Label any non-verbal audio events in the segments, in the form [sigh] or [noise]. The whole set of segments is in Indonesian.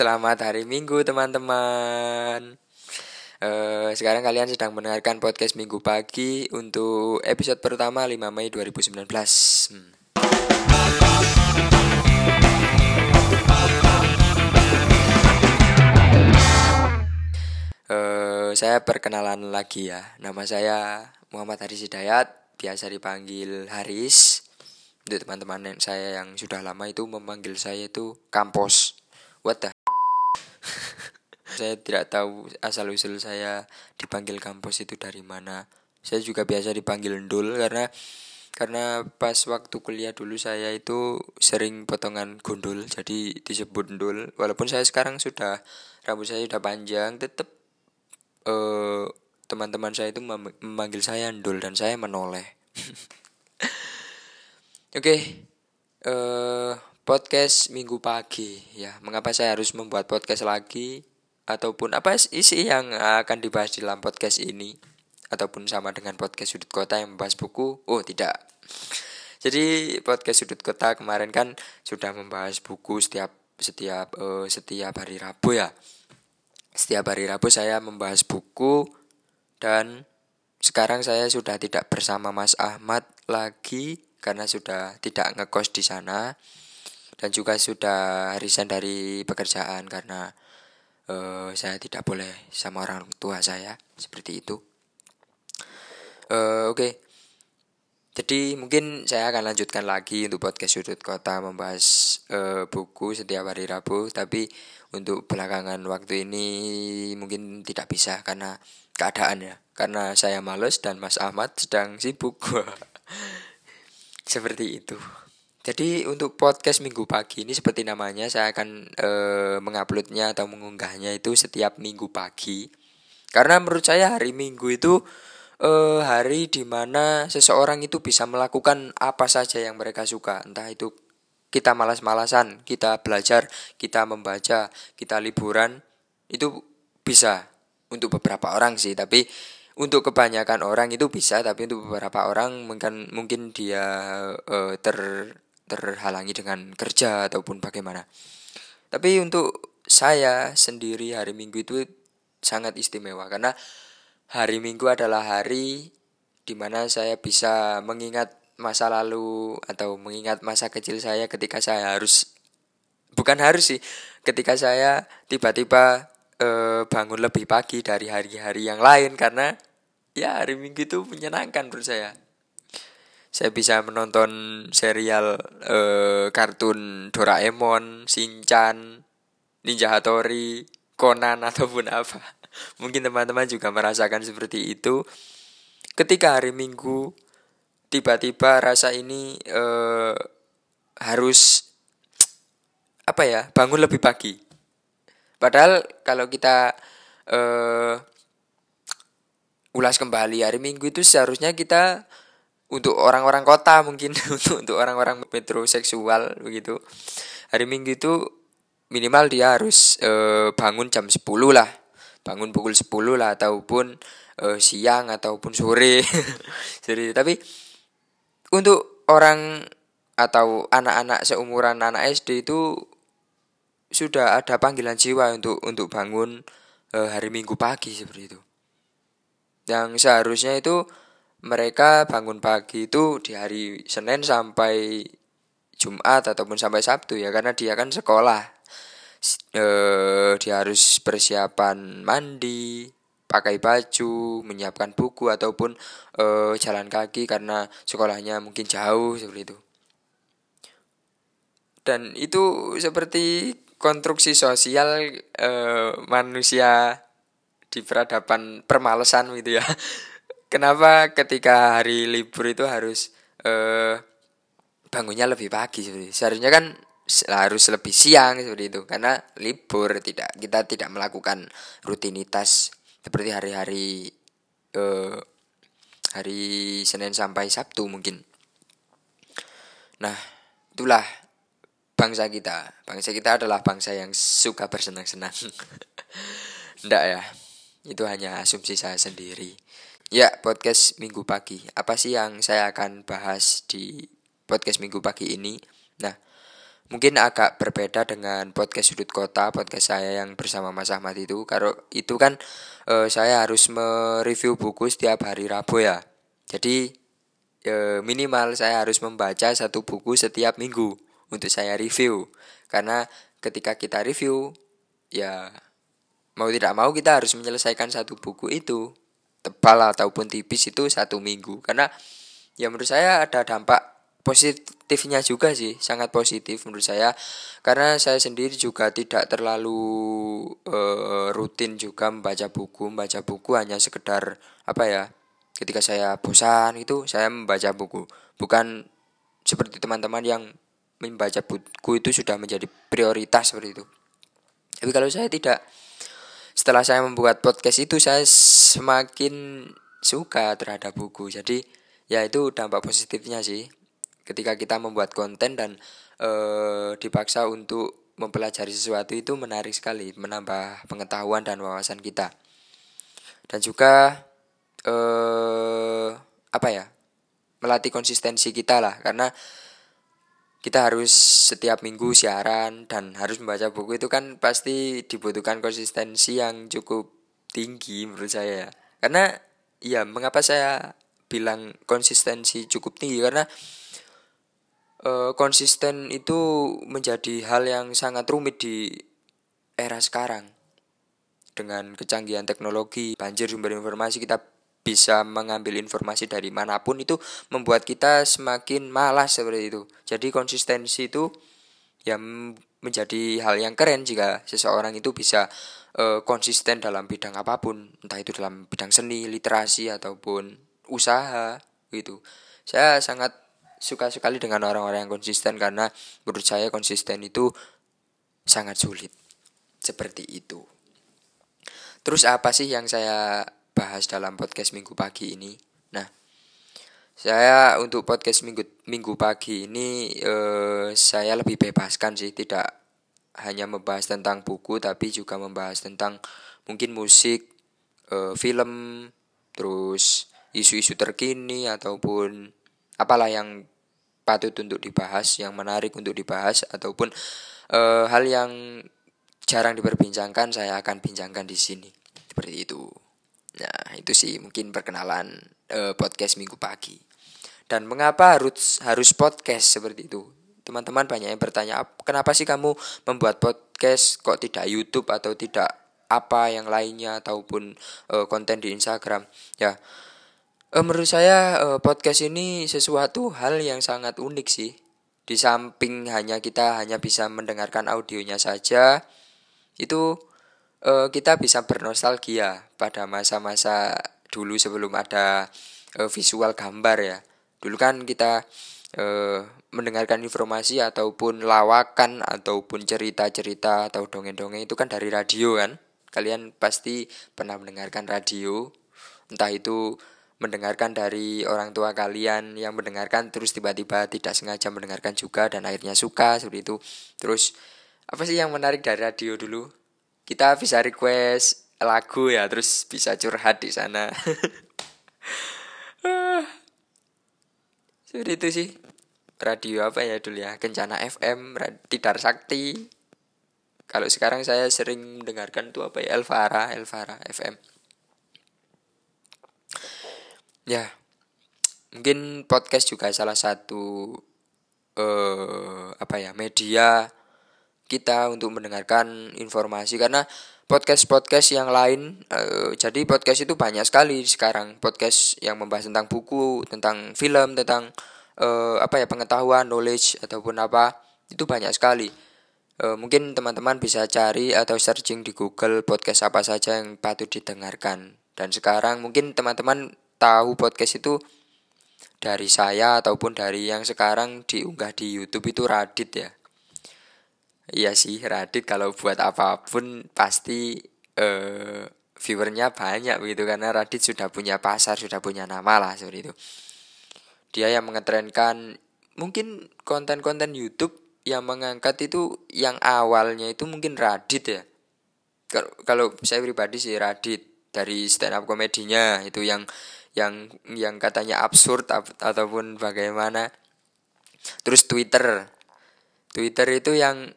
selamat hari Minggu teman-teman. Uh, sekarang kalian sedang mendengarkan podcast Minggu pagi untuk episode pertama 5 Mei 2019. Hmm. Uh, saya perkenalan lagi ya. Nama saya Muhammad Haris Hidayat, biasa dipanggil Haris. Untuk teman-teman saya yang sudah lama itu memanggil saya itu Kampos what the saya tidak tahu asal usul saya dipanggil kampus itu dari mana. Saya juga biasa dipanggil Ndul karena karena pas waktu kuliah dulu saya itu sering potongan gundul jadi disebut Ndul. Walaupun saya sekarang sudah rambut saya sudah panjang tetap uh, teman-teman saya itu memanggil saya Ndul dan saya menoleh. [laughs] Oke okay. uh, eh, podcast minggu pagi ya. Mengapa saya harus membuat podcast lagi ataupun apa isi yang akan dibahas di dalam podcast ini. Ataupun sama dengan podcast sudut kota yang membahas buku. Oh tidak. Jadi podcast sudut kota kemarin kan sudah membahas buku setiap setiap uh, setiap hari Rabu ya. Setiap hari Rabu saya membahas buku. Dan sekarang saya sudah tidak bersama Mas Ahmad lagi karena sudah tidak ngekos di sana. Dan juga sudah resign dari pekerjaan karena uh, saya tidak boleh sama orang tua saya seperti itu. Uh, Oke, okay. jadi mungkin saya akan lanjutkan lagi untuk podcast sudut kota membahas uh, buku setiap hari Rabu, tapi untuk belakangan waktu ini mungkin tidak bisa karena keadaan ya, karena saya males dan Mas Ahmad sedang sibuk. [laughs] Seperti itu. Jadi untuk podcast minggu pagi ini seperti namanya saya akan e, menguploadnya atau mengunggahnya itu setiap minggu pagi. Karena menurut saya hari minggu itu e, hari di mana seseorang itu bisa melakukan apa saja yang mereka suka. Entah itu kita malas-malasan, kita belajar, kita membaca, kita liburan. Itu bisa untuk beberapa orang sih. Tapi untuk kebanyakan orang itu bisa. Tapi untuk beberapa orang mungkin, mungkin dia e, ter terhalangi dengan kerja ataupun bagaimana. Tapi untuk saya sendiri hari Minggu itu sangat istimewa karena hari Minggu adalah hari di mana saya bisa mengingat masa lalu atau mengingat masa kecil saya ketika saya harus bukan harus sih ketika saya tiba-tiba e, bangun lebih pagi dari hari-hari yang lain karena ya hari Minggu itu menyenangkan menurut saya saya bisa menonton serial uh, kartun Doraemon, Shinchan, Ninja Hattori, Conan [laughs] ataupun apa. Mungkin teman-teman juga merasakan seperti itu. Ketika hari Minggu tiba-tiba rasa ini uh, harus apa ya bangun lebih pagi. Padahal kalau kita uh, ulas kembali hari Minggu itu seharusnya kita untuk orang-orang kota mungkin [laughs] untuk untuk orang-orang metroseksual begitu. Hari minggu itu minimal dia harus e, bangun jam 10 lah. Bangun pukul 10 lah ataupun e, siang ataupun sore. [laughs] Jadi tapi untuk orang atau anak-anak seumuran anak SD itu sudah ada panggilan jiwa untuk untuk bangun e, hari Minggu pagi seperti itu. Yang seharusnya itu mereka bangun pagi itu di hari Senin sampai Jumat ataupun sampai Sabtu ya karena dia kan sekolah. E, dia harus persiapan mandi pakai baju menyiapkan buku ataupun e, jalan kaki karena sekolahnya mungkin jauh seperti itu. Dan itu seperti konstruksi sosial e, manusia di peradaban permalesan gitu ya [laughs] kenapa ketika hari libur itu harus uh, bangunnya lebih pagi itu. Seharusnya kan harus lebih siang seperti itu karena libur tidak kita tidak melakukan rutinitas seperti hari-hari uh, hari Senin sampai Sabtu mungkin. Nah, itulah bangsa kita. Bangsa kita adalah bangsa yang suka bersenang-senang. [laughs] Enggak ya. Itu hanya asumsi saya sendiri. Ya, podcast Minggu Pagi. Apa sih yang saya akan bahas di podcast Minggu Pagi ini? Nah, mungkin agak berbeda dengan podcast sudut kota podcast saya yang bersama Mas Ahmad itu kalau itu kan uh, saya harus mereview buku setiap hari Rabu ya jadi uh, minimal saya harus membaca satu buku setiap minggu untuk saya review karena ketika kita review ya mau tidak mau kita harus menyelesaikan satu buku itu tebal ataupun tipis itu satu minggu. Karena ya menurut saya ada dampak positifnya juga sih sangat positif menurut saya. Karena saya sendiri juga tidak terlalu uh, rutin juga membaca buku. Membaca buku hanya sekedar apa ya ketika saya bosan itu saya membaca buku. Bukan seperti teman-teman yang membaca buku itu sudah menjadi prioritas seperti itu. Tapi kalau saya tidak setelah saya membuat podcast itu saya semakin suka terhadap buku jadi ya itu dampak positifnya sih ketika kita membuat konten dan e, dipaksa untuk mempelajari sesuatu itu menarik sekali, menambah pengetahuan dan wawasan kita. Dan juga e, apa ya? melatih konsistensi kita lah karena kita harus setiap minggu siaran dan harus membaca buku itu kan pasti dibutuhkan konsistensi yang cukup tinggi menurut saya ya. Karena ya mengapa saya bilang konsistensi cukup tinggi karena e, konsisten itu menjadi hal yang sangat rumit di era sekarang. Dengan kecanggihan teknologi, banjir sumber informasi kita bisa mengambil informasi dari mana pun itu membuat kita semakin malas seperti itu. Jadi konsistensi itu ya menjadi hal yang keren jika seseorang itu bisa e, konsisten dalam bidang apa pun, entah itu dalam bidang seni, literasi ataupun usaha gitu. Saya sangat suka sekali dengan orang-orang yang konsisten karena menurut saya konsisten itu sangat sulit. Seperti itu. Terus apa sih yang saya bahas dalam podcast minggu pagi ini? Nah, saya untuk podcast minggu minggu pagi ini eh, saya lebih bebaskan sih, tidak hanya membahas tentang buku tapi juga membahas tentang mungkin musik, eh, film, terus isu-isu terkini ataupun apalah yang patut untuk dibahas, yang menarik untuk dibahas ataupun e, hal yang jarang diperbincangkan saya akan bincangkan di sini. Seperti itu. Nah, itu sih mungkin perkenalan e, podcast Minggu pagi. Dan mengapa harus harus podcast seperti itu? Teman-teman banyak yang bertanya, "Kenapa sih kamu membuat podcast kok tidak YouTube atau tidak apa yang lainnya ataupun e, konten di Instagram?" Ya, Uh, menurut saya uh, podcast ini sesuatu hal yang sangat unik sih. Di samping hanya kita hanya bisa mendengarkan audionya saja, itu uh, kita bisa bernostalgia pada masa-masa dulu sebelum ada uh, visual gambar ya. Dulu kan kita uh, mendengarkan informasi ataupun lawakan ataupun cerita-cerita atau dongeng-dongeng itu kan dari radio kan. Kalian pasti pernah mendengarkan radio, entah itu mendengarkan dari orang tua kalian yang mendengarkan terus tiba-tiba tidak sengaja mendengarkan juga dan akhirnya suka seperti itu. Terus apa sih yang menarik dari radio dulu? Kita bisa request lagu ya terus bisa curhat di sana [laughs] seperti itu sih radio apa ya dulu ya? Kencana FM Tidar Sakti. Kalau sekarang saya sering mendengarkan tuh apa ya? Elvara Elvara FM ya mungkin podcast juga salah satu eh apa ya? Media kita untuk mendengarkan informasi. Karena podcast-podcast yang lain eh, jadi podcast itu banyak sekali sekarang. Podcast yang membahas tentang buku tentang film tentang eh, apa ya pengetahuan knowledge ataupun apa itu banyak sekali. Eh, mungkin teman-teman bisa cari atau searching di Google podcast apa saja yang patut didengarkan. Dan sekarang mungkin teman-teman tahu podcast itu dari saya ataupun dari yang sekarang diunggah di YouTube itu Radit ya. Iya sih Radit kalau buat apa pun pasti eh, viewernya banyak begitu karena Radit sudah punya pasar sudah punya nama lah seperti itu. Dia yang mengetrenkan mungkin konten-konten YouTube yang mengangkat itu yang awalnya itu mungkin Radit ya. Kalau saya pribadi sih Radit dari stand up komedinya itu yang yang yang katanya absurd ataupun bagaimana terus Twitter Twitter itu yang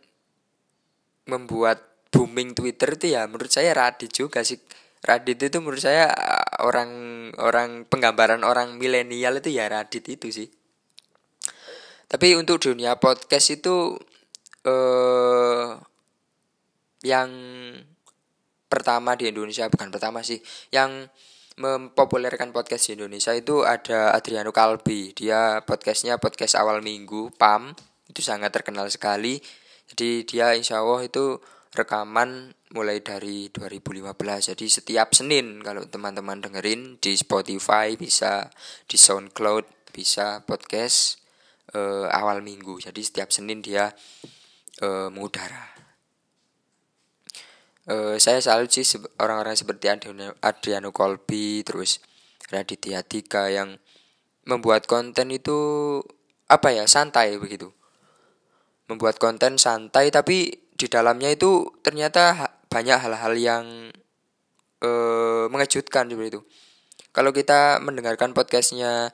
membuat booming Twitter itu ya menurut saya Radit juga sih. Radit itu menurut saya orang orang penggambaran orang milenial itu ya Radit itu sih. Tapi untuk dunia podcast itu eh yang pertama di Indonesia bukan pertama sih yang mempopulerkan podcast di Indonesia itu ada Adriano Kalbi. Dia podcastnya podcast awal minggu PAM itu sangat terkenal sekali jadi dia insya Allah itu rekaman mulai dari 2015 jadi setiap Senin kalau teman-teman dengerin di Spotify bisa di SoundCloud bisa podcast uh, awal minggu. Jadi setiap Senin dia uh, mengudara. Uh, saya salut sih orang-orang seperti Adriano, Colby terus Raditya Dika yang membuat konten itu apa ya santai begitu membuat konten santai tapi di dalamnya itu ternyata banyak hal-hal yang uh, mengejutkan seperti itu. Kalau kita mendengarkan podcastnya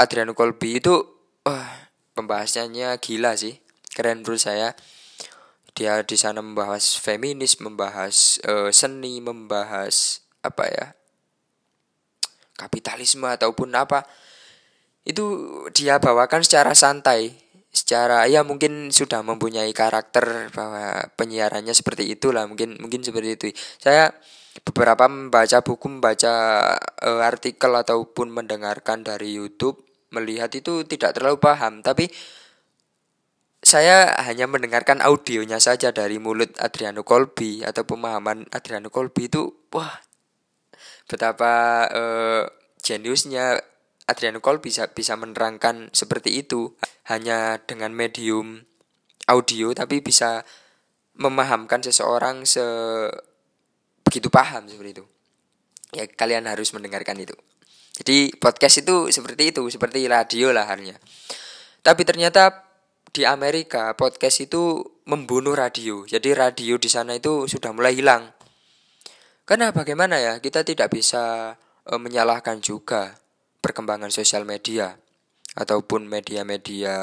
Adriano Colby itu wah pembahasannya gila sih. Keren menurut saya. Dia di sana membahas feminis, membahas uh, seni, membahas apa ya kapitalisme ataupun apa itu dia bawakan secara santai secara ya mungkin sudah mempunyai karakter bahwa penyiarannya seperti itulah mungkin mungkin seperti itu. Saya beberapa membaca buku membaca uh, artikel ataupun mendengarkan dari YouTube melihat itu tidak terlalu paham. Tapi saya hanya mendengarkan audionya saja dari mulut Adriano Colby atau pemahaman Adriano Colby itu wah betapa uh, jeniusnya Adriano Colby bisa bisa menerangkan seperti itu. Hanya dengan medium audio tapi bisa memahamkan seseorang se begitu paham seperti itu. Ya kalian harus mendengarkan itu. Jadi podcast itu seperti itu seperti radio lah hanya tapi ternyata di Amerika podcast itu membunuh radio. Jadi radio di sana itu sudah mulai hilang. Karena bagaimana ya, kita tidak bisa e, menyalahkan juga perkembangan sosial media ataupun media-media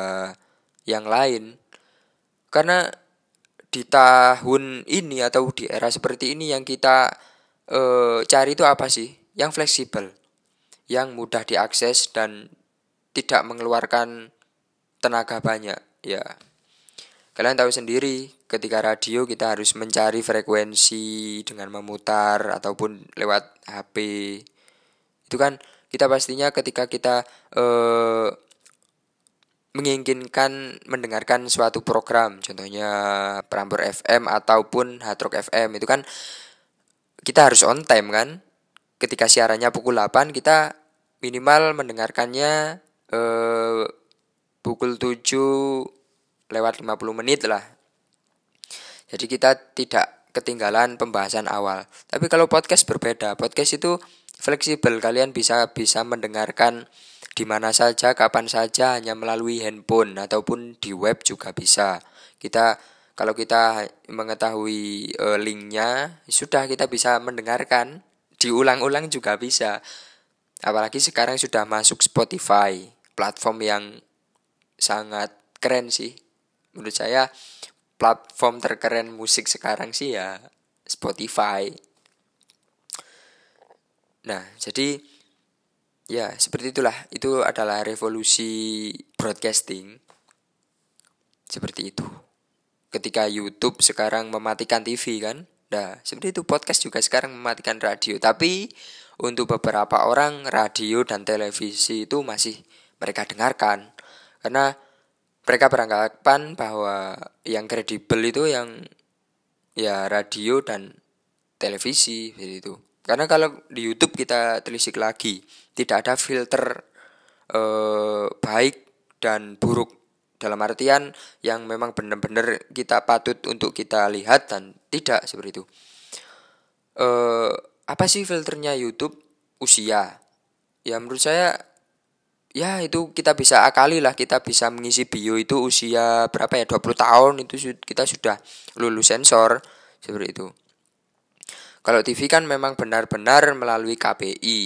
yang lain. Karena di tahun ini atau di era seperti ini yang kita e, cari itu apa sih? Yang fleksibel, yang mudah diakses dan tidak mengeluarkan tenaga banyak ya kalian tahu sendiri ketika radio kita harus mencari frekuensi dengan memutar ataupun lewat HP itu kan kita pastinya ketika kita eh, menginginkan mendengarkan suatu program contohnya Prambor FM ataupun Hard Rock FM itu kan kita harus on time kan ketika siarannya pukul 8 kita minimal mendengarkannya eh, pukul 7 lewat 50 menit lah. Jadi kita tidak ketinggalan pembahasan awal. Tapi kalau podcast berbeda. Podcast itu fleksibel. Kalian bisa bisa mendengarkan di mana saja, kapan saja hanya melalui handphone ataupun di web juga bisa. Kita kalau kita mengetahui e, linknya sudah kita bisa mendengarkan diulang-ulang juga bisa. Apalagi sekarang sudah masuk Spotify, platform yang sangat keren sih menurut saya platform terkeren musik sekarang sih ya Spotify nah jadi ya seperti itulah. Itu adalah revolusi broadcasting. Seperti itu. Ketika YouTube sekarang mematikan TV kan? Nah seperti itu. Podcast juga sekarang mematikan radio. Tapi untuk beberapa orang radio dan televisi itu masih mereka dengarkan. Karena mereka beranggapan bahwa yang kredibel itu yang ya radio dan televisi itu karena kalau di YouTube kita telisik lagi tidak ada filter eh, baik dan buruk. Dalam artian yang memang benar-benar kita patut untuk kita lihat dan tidak seperti itu. Eh, apa sih filternya YouTube? Usia. Ya menurut saya ya itu kita bisa akali lah kita bisa mengisi bio itu usia berapa ya 20 tahun itu kita sudah lulus sensor seperti itu kalau TV kan memang benar-benar melalui KPI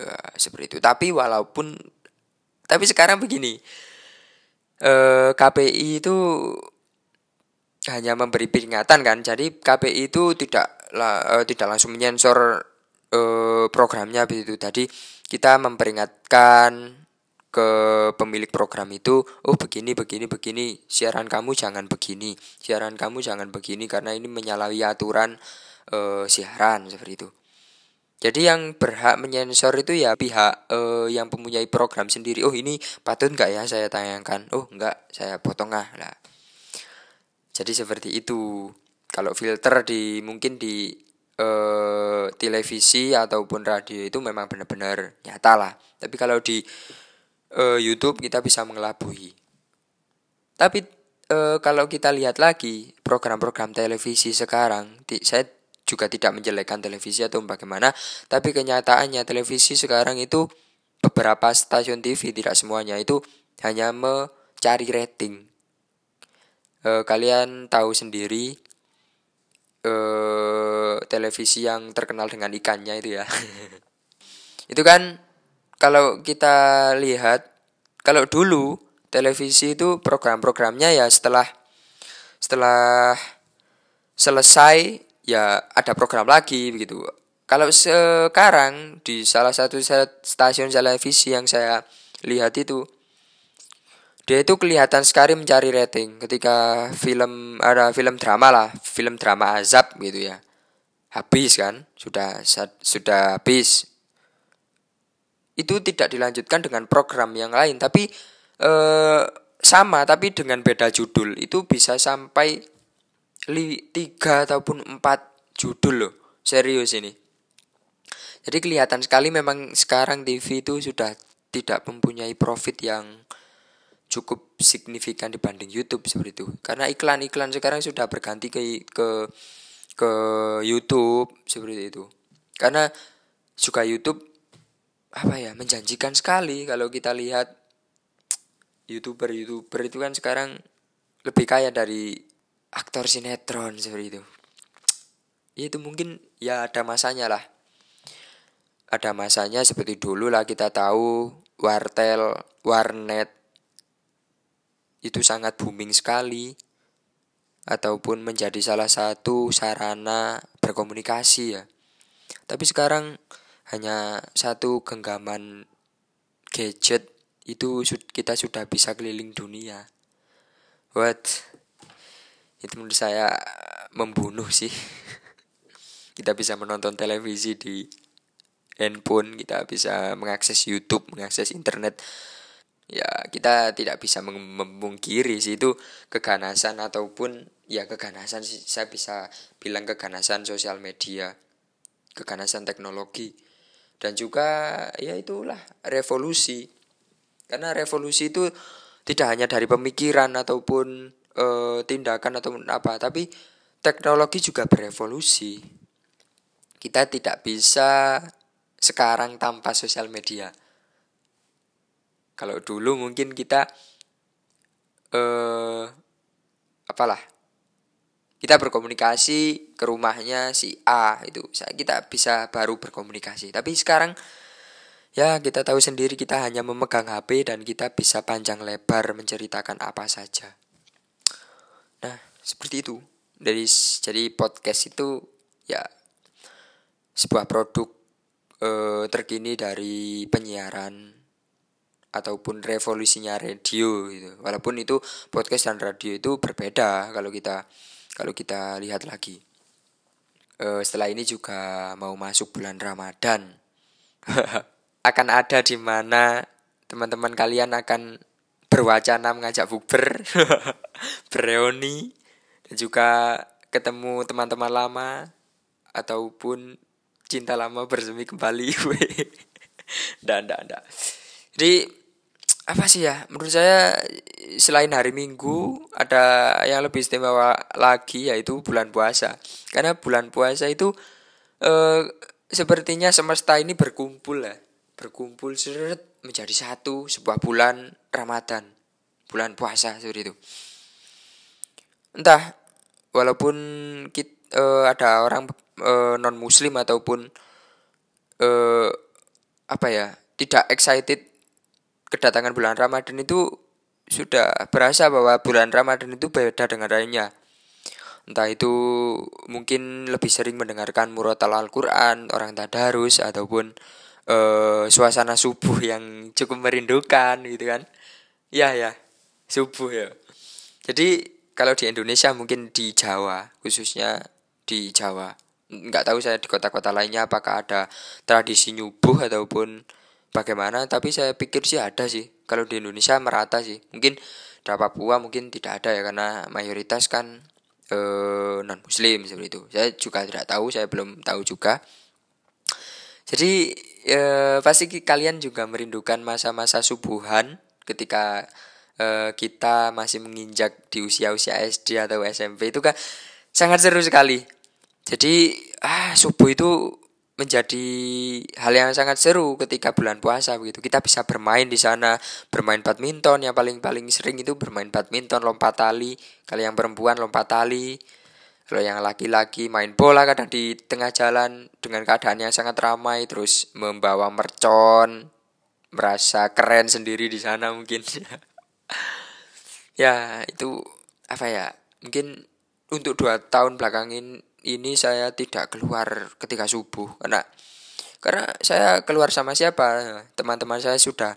ya, seperti itu tapi walaupun tapi sekarang begini eh, KPI itu hanya memberi peringatan kan. Jadi KPI itu tidak uh, tidak langsung menyensor uh, programnya begitu. Tadi kita memperingatkan ke pemilik program itu, oh begini begini begini, siaran kamu jangan begini, siaran kamu jangan begini karena ini menyalahi aturan uh, siaran seperti itu. Jadi yang berhak menyensor itu ya pihak uh, yang mempunyai program sendiri. Oh ini patut nggak ya saya tayangkan? Oh nggak, saya potong ah lah. Jadi seperti itu. Kalau filter di mungkin di uh, televisi ataupun radio itu memang benar-benar nyata lah. Tapi kalau di uh, YouTube kita bisa mengelabui. Tapi uh, kalau kita lihat lagi program-program televisi sekarang, saya juga tidak menjelekkan televisi atau bagaimana, tapi kenyataannya televisi sekarang itu beberapa stasiun TV tidak semuanya itu hanya mencari rating. E, kalian tahu sendiri e, televisi yang terkenal dengan ikannya itu ya. [laughs] itu kan kalau kita lihat kalau dulu televisi itu program-programnya ya setelah setelah selesai ya ada program lagi begitu. Kalau sekarang di salah satu stasiun televisi yang saya lihat itu dia itu kelihatan sekali mencari rating ketika film ada film drama lah, film drama azab gitu ya. Habis kan, sudah sudah habis. Itu tidak dilanjutkan dengan program yang lain tapi eh, sama tapi dengan beda judul. Itu bisa sampai tiga ataupun empat judul loh serius ini. Jadi kelihatan sekali memang sekarang TV itu sudah tidak mempunyai profit yang cukup signifikan dibanding YouTube seperti itu. Karena iklan-iklan sekarang sudah berganti ke ke ke YouTube seperti itu. Karena juga YouTube apa ya menjanjikan sekali kalau kita lihat youtuber youtuber itu kan sekarang lebih kaya dari aktor sinetron seperti itu. Ya itu mungkin ya ada masanya lah. Ada masanya seperti dulu lah kita tahu wartel warnet itu sangat booming sekali. Ataupun menjadi salah satu sarana berkomunikasi ya. Tapi sekarang hanya satu genggaman gadget itu kita sudah bisa keliling dunia. What itu menurut saya membunuh sih. [laughs] Kita bisa menonton televisi di handphone kita bisa mengakses YouTube mengakses internet. Ya kita tidak bisa memungkiri sih itu keganasan ataupun ya keganasan sih. Saya bisa bilang keganasan sosial media keganasan teknologi. Dan juga ya itulah revolusi. Karena revolusi itu tidak hanya dari pemikiran ataupun e, tindakan atau apa. Tapi teknologi juga berevolusi. Kita tidak bisa sekarang tanpa sosial media. Kalau dulu mungkin kita eh apalah kita berkomunikasi ke rumahnya si A itu. Kita bisa baru berkomunikasi. Tapi sekarang ya kita tahu sendiri kita hanya memegang HP dan kita bisa panjang lebar menceritakan apa saja seperti itu. Dari jadi podcast itu ya sebuah produk eh, terkini dari penyiaran ataupun revolusinya radio gitu. Walaupun itu podcast dan radio itu berbeda kalau kita kalau kita lihat lagi. Eh, setelah ini juga mau masuk bulan Ramadan. [laughs] akan ada di mana teman-teman kalian akan berwacana mengajak bukber, [laughs] bereoni, dan juga ketemu teman-teman lama ataupun cinta lama bersemi kembali. dan dan dan. Jadi apa sih ya? Menurut saya selain hari Minggu ada yang lebih istimewa lagi yaitu bulan puasa. Karena bulan puasa itu eh, sepertinya semesta ini berkumpul lah, berkumpul seret menjadi satu sebuah bulan Ramadan, bulan puasa seperti itu. Entah walaupun kita, uh, eh, ada orang uh, eh, non muslim ataupun uh, apa ya, tidak excited kedatangan bulan Ramadan itu sudah berasa bahwa bulan Ramadan itu beda dengan lainnya. Entah itu mungkin lebih sering mendengarkan murotal Al-Quran, orang tadarus, ataupun uh, suasana subuh yang cukup merindukan gitu kan. Ya ya, subuh ya. Jadi kalau di Indonesia mungkin di Jawa, khususnya di Jawa. Nggak tahu saya di kota-kota lainnya apakah ada tradisi nyubuh ataupun bagaimana, tapi saya pikir sih ada sih. Kalau di Indonesia merata sih. Mungkin di Papua mungkin tidak ada ya karena mayoritas kan eh, non muslim seperti itu. Saya juga tidak tahu saya belum tahu juga. Jadi e, pasti kalian juga merindukan masa-masa subuhan ketika e, kita masih menginjak di usia-usia SD atau SMP itu kan sangat seru sekali jadi ah subuh itu menjadi hal yang sangat seru ketika bulan puasa begitu. Kita bisa bermain di sana, bermain badminton yang paling paling sering itu bermain badminton, lompat tali. Kalau yang perempuan lompat tali. Kalau yang laki-laki main bola kadang di tengah jalan dengan keadaan yang sangat ramai terus membawa mercon, merasa keren sendiri di sana mungkin. [laughs] ya, itu apa ya? Mungkin untuk dua tahun belakang ini saya tidak keluar ketika subuh. Karena karena saya keluar sama siapa? Teman-teman saya sudah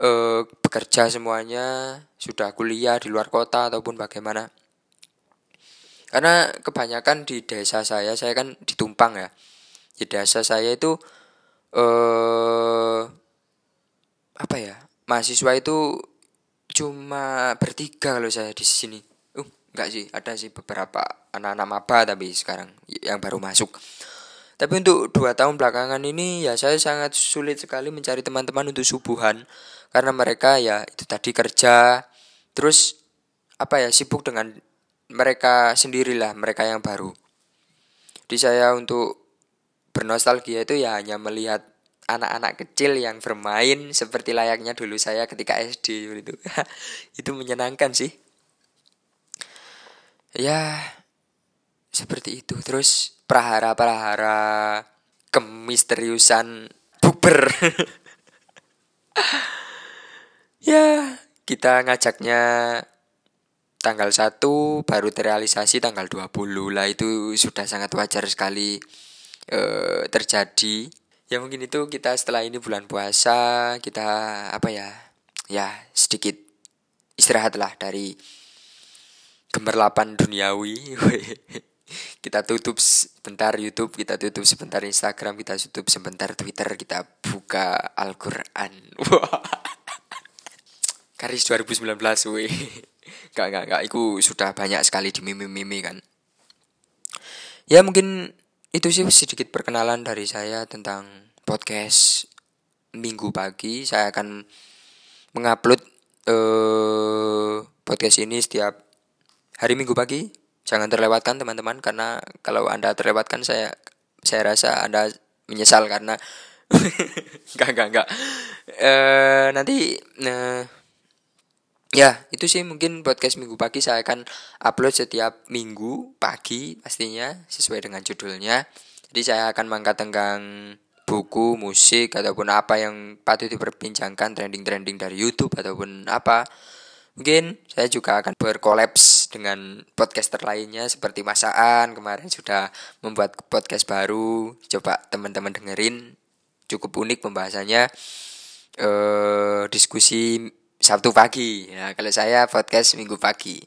eh, bekerja semuanya sudah kuliah di luar kota ataupun bagaimana. Karena kebanyakan di desa saya saya kan ditumpang ya. Di desa saya itu eh apa ya mahasiswa itu cuma bertiga kalau saya di sini Enggak sih, ada sih beberapa anak-anak maba tapi sekarang yang baru masuk. Tapi untuk dua tahun belakangan ini ya saya sangat sulit sekali mencari teman-teman untuk subuhan karena mereka ya itu tadi kerja terus apa ya sibuk dengan mereka sendirilah mereka yang baru. Jadi saya untuk bernostalgia itu ya hanya melihat anak-anak kecil yang bermain seperti layaknya dulu saya ketika SD itu. [laughs] itu menyenangkan sih. Ya seperti itu. Terus prahara-prahara kemisteriusan buber. [laughs] Ya kita ngajaknya tanggal 1 baru terrealisasi tanggal 20 lah itu sudah sangat wajar sekali e, terjadi ya mungkin itu kita setelah ini bulan puasa kita apa ya ya sedikit istirahatlah dari gemerlapan duniawi. [laughs] Kita tutup sebentar YouTube kita tutup sebentar Instagram kita tutup sebentar Twitter kita buka Al-Quran. [laughs] Karis 2019 weh. [laughs] Gak gak gak Itu sudah banyak sekali di mimi-mimi kan. Ya mungkin itu sih sedikit perkenalan dari saya tentang podcast minggu pagi saya akan mengupload uh, podcast ini setiap hari Minggu pagi. Jangan terlewatkan teman-teman karena kalau anda terlewatkan saya saya rasa anda menyesal karena enggak enggak enggak e, nanti e, ya itu sih mungkin podcast minggu pagi saya akan upload setiap minggu pagi pastinya sesuai dengan judulnya. Jadi saya akan mengangkat tentang buku musik ataupun apa yang patut diperbincangkan trending-trending dari YouTube ataupun apa Mungkin saya juga akan berkolaps dengan podcaster lainnya seperti Masaan kemarin sudah membuat podcast baru. Coba teman-teman dengerin, cukup unik pembahasannya. Eh diskusi Sabtu pagi. Ya, kalau saya podcast Minggu pagi.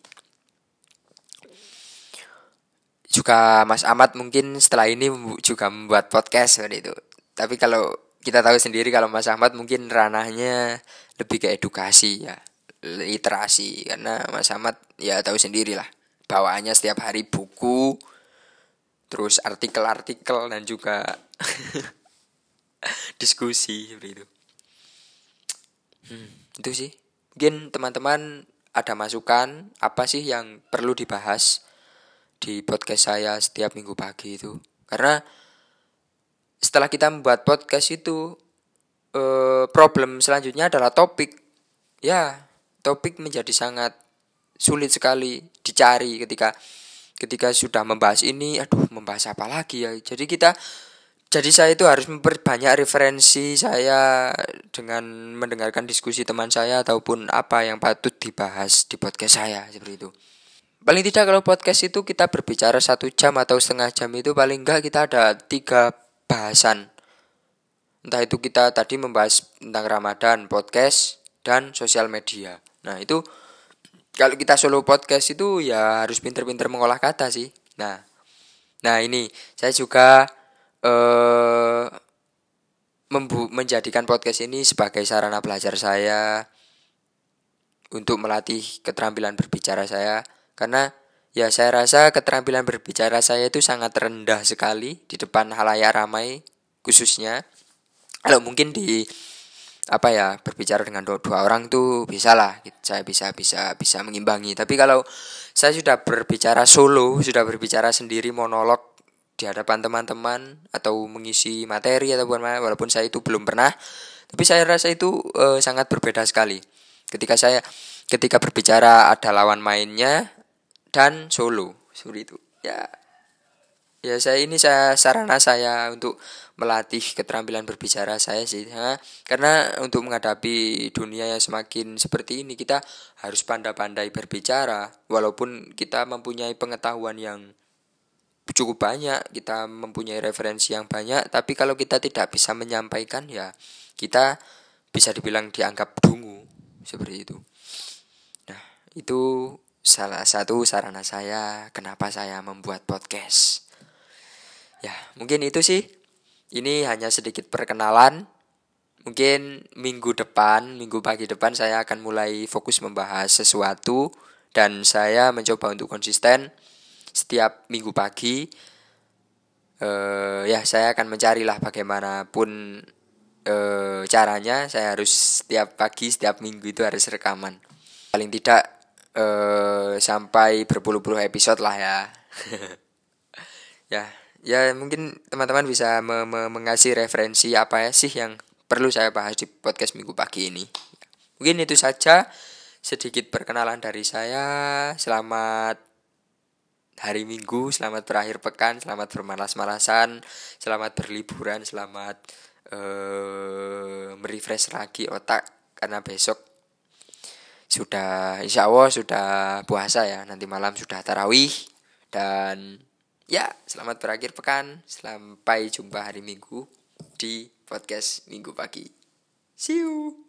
Juga Mas Ahmad mungkin setelah ini juga membuat podcast seperti itu. Tapi kalau kita tahu sendiri kalau Mas Ahmad mungkin ranahnya lebih ke edukasi ya literasi. Karena Mas Ahmad ya tahu sendiri lah bawaannya setiap hari buku terus artikel-artikel dan juga [laughs] diskusi seperti itu. Hmm, itu sih. Mungkin teman-teman ada masukan apa sih yang perlu dibahas di podcast saya setiap minggu pagi itu? Karena setelah kita membuat podcast itu eh, problem selanjutnya adalah topik ya topik menjadi sangat sulit sekali dicari ketika ketika sudah membahas ini aduh membahas apa lagi ya jadi kita jadi saya itu harus memperbanyak referensi saya dengan mendengarkan diskusi teman saya ataupun apa yang patut dibahas di podcast saya seperti itu. Paling tidak kalau podcast itu kita berbicara satu jam atau setengah jam itu paling enggak kita ada tiga bahasan. Entah itu kita tadi membahas tentang Ramadan, podcast, dan sosial media. Nah itu kalau kita solo podcast itu ya harus pinter-pinter mengolah kata sih. Nah, nah ini saya juga eh menjadikan podcast ini sebagai sarana belajar saya untuk melatih keterampilan berbicara saya karena ya saya rasa keterampilan berbicara saya itu sangat rendah sekali di depan halayak ramai khususnya. Kalau mungkin di apa ya berbicara dengan dua, dua orang tuh bisa lah saya bisa bisa bisa mengimbangi tapi kalau saya sudah berbicara solo sudah berbicara sendiri monolog di hadapan teman-teman atau mengisi materi ataupun walaupun saya itu belum pernah tapi saya rasa itu e, sangat berbeda sekali ketika saya ketika berbicara ada lawan mainnya dan solo. Seperti itu. Ya. Ya saya ini saya sarana saya untuk melatih keterampilan berbicara saya sih. Ya. karena untuk menghadapi dunia yang semakin seperti ini kita harus pandai-pandai berbicara. Walaupun kita mempunyai pengetahuan yang cukup banyak kita mempunyai referensi yang banyak tapi kalau kita tidak bisa menyampaikan ya kita bisa dibilang dianggap dungu. Seperti itu. Nah itu salah satu sarana saya kenapa saya membuat podcast. Ya, mungkin itu sih. Ini hanya sedikit perkenalan. Mungkin minggu depan, minggu pagi depan saya akan mulai fokus membahas sesuatu dan saya mencoba untuk konsisten setiap minggu pagi. Uh, ya, saya akan mencarilah bagaimanapun uh, caranya. Saya harus setiap pagi, setiap minggu itu harus rekaman. Paling tidak uh, sampai berpuluh-puluh episode lah ya. [laughs] ya, ya mungkin teman-teman bisa me me mengasih referensi apa ya sih yang perlu saya bahas di podcast minggu pagi ini. Mungkin itu saja sedikit perkenalan dari saya. Selamat hari Minggu, selamat berakhir pekan, selamat bermalas-malasan, selamat berliburan, selamat uh, merefresh lagi otak karena besok sudah insya Allah sudah puasa ya. Nanti malam sudah tarawih. Dan ya selamat berakhir pekan. Sampai jumpa hari Minggu di podcast Minggu pagi. See you